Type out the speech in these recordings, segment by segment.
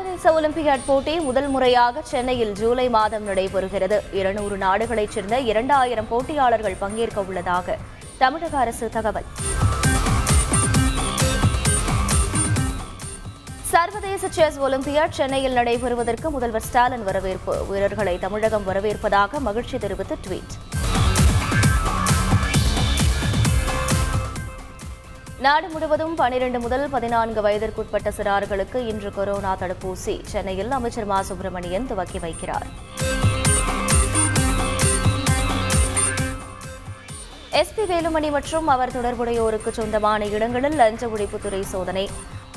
சர்வதேச ஒலிம்பியாட் போட்டி முதல் முறையாக சென்னையில் ஜூலை மாதம் நடைபெறுகிறது. இருநூறு நாடுகளைச் சேர்ந்த இரண்டாயிரம் போட்டியாளர்கள் பங்கேற்க உள்ளதாக தமிழக அரசு தகவல். சர்வதேச செஸ் ஒலிம்பியாட் சென்னையில் நடைபெறுவதற்கு முதல்வர் ஸ்டாலின் வரவேற்பு வீரர்களை தமிழகம் வரவேற்பதாக மகிழ்ச்சி தெரிவித்து ட்வீட். நாடு முழுவதும் பனிரெண்டு முதல் பதினான்கு வயதிற்குட்பட்ட சிறார்களுக்கு இன்று கொரோனா தடுப்பூசி. சென்னையில் அமைச்சர் மா. சுப்பிரமணியன் துவக்கி வைக்கிறார். எஸ்பி வேலுமணி மற்றும் அவர் தொடர்புடையோருக்கு சொந்தமான இடங்களில் லஞ்ச ஒழிப்புத்துறை சோதனை.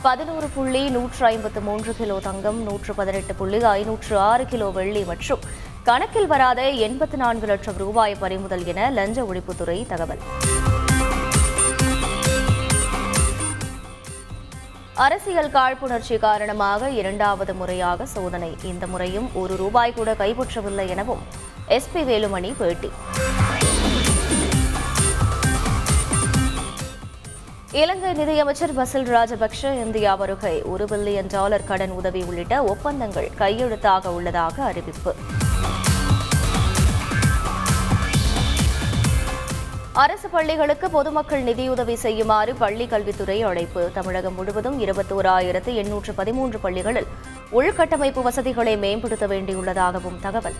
பதினோரு புள்ளி நூற்று ஐம்பத்து மூன்று கிலோ தங்கம் நூற்று பதினெட்டு புள்ளி ஐநூற்று ஆறு கிலோ வெள்ளி மற்றும் கணக்கில் வராத எண்பத்து நான்கு லட்சம் ரூபாய் பறிமுதல் என லஞ்ச ஒழிப்புத்துறை தகவல். அரசியல் காழ்ப்புணர்ச்சி காரணமாக இரண்டாவது முறையாக சோதனை. இந்த முறையும் ஒரு ரூபாய் கூட கைப்பற்றவில்லை எனவும் எஸ்பி வேலுமணி பேட்டி. இலங்கை நிதியமைச்சர் பசில் ராஜபக்ஷ இந்தியா வருகை. ஒரு பில்லியன் டாலர் கடன் உதவி உள்ளிட்ட ஒப்பந்தங்கள் கையெழுத்தாக உள்ளதாக அறிவிப்பு. அரசு பள்ளிகளுக்கு பொதுமக்கள் நிதியுதவி செய்யுமாறு பள்ளி கல்வித்துறை அழைப்பு. தமிழகம் முழுவதும் இருபத்தோராயிரத்து எண்ணூற்று பதிமூன்று பள்ளிகளில் உள்கட்டமைப்பு வசதிகளை மேம்படுத்த வேண்டியுள்ளதாகவும் தகவல்.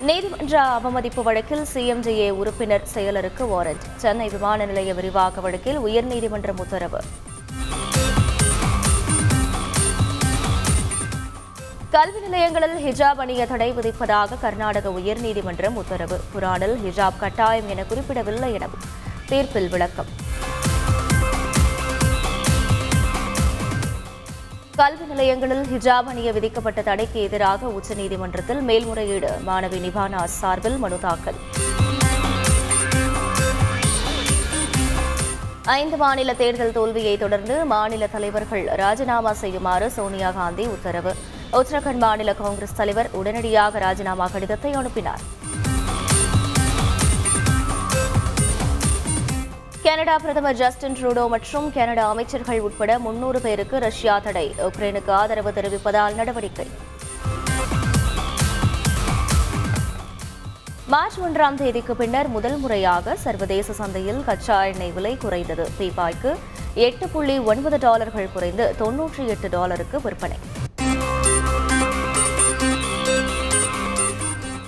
நீதிமன்ற அவமதிப்பு வழக்கில் சிஎம்ஜிஏ உறுப்பினர் செயலருக்கு வாரண்ட். சென்னை விமான நிலைய விரிவாக்க வழக்கில் உயர்நீதிமன்றம் உத்தரவு. கல்வி நிலையங்களில் ஹிஜாப் அணிய தடை விதிப்பதாக கர்நாடக உயர்நீதிமன்றம் உத்தரவு. குரானில் ஹிஜாப் கட்டாயம் என குறிப்பிடவில்லை எனவும் தீர்ப்பில் விளக்கம். கல்வி நிலையங்களில் ஹிஜாப் அணிய விதிக்கப்பட்ட தடைக்கு எதிராக உச்சநீதிமன்றத்தில் மேல்முறையீடு. மாணவி நிபானா சார்பில் மனு தாக்கல். ஐந்து மாநில தேர்தல் தோல்வியை தொடர்ந்து மாநில தலைவர்கள் ராஜினாமா செய்யுமாறு சோனியா காந்தி உத்தரவு. உத்தரகண்ட் மாநில காங்கிரஸ் தலைவர் உடனடியாக ராஜினாமா கடிதத்தை அனுப்பினார். கனடா பிரதமர் ஜஸ்டின் ட்ரூடோ மற்றும் கனடா அமைச்சர்கள் உட்பட முன்னூறு பேருக்கு ரஷ்யா தடை. உக்ரைனுக்கு ஆதரவு தெரிவிப்பதால் நடவடிக்கை. மார்ச் ஒன்றாம் தேதிக்கு பின்னர் முதல் முறையாக சர்வதேச சந்தையில் கச்சா எண்ணெய் விலை குறைந்தது. பீபாய்க்கு எட்டு புள்ளி ஒன்பது டாலர்கள் குறைந்து தொன்னூற்றி எட்டு டாலருக்கு விற்பனை.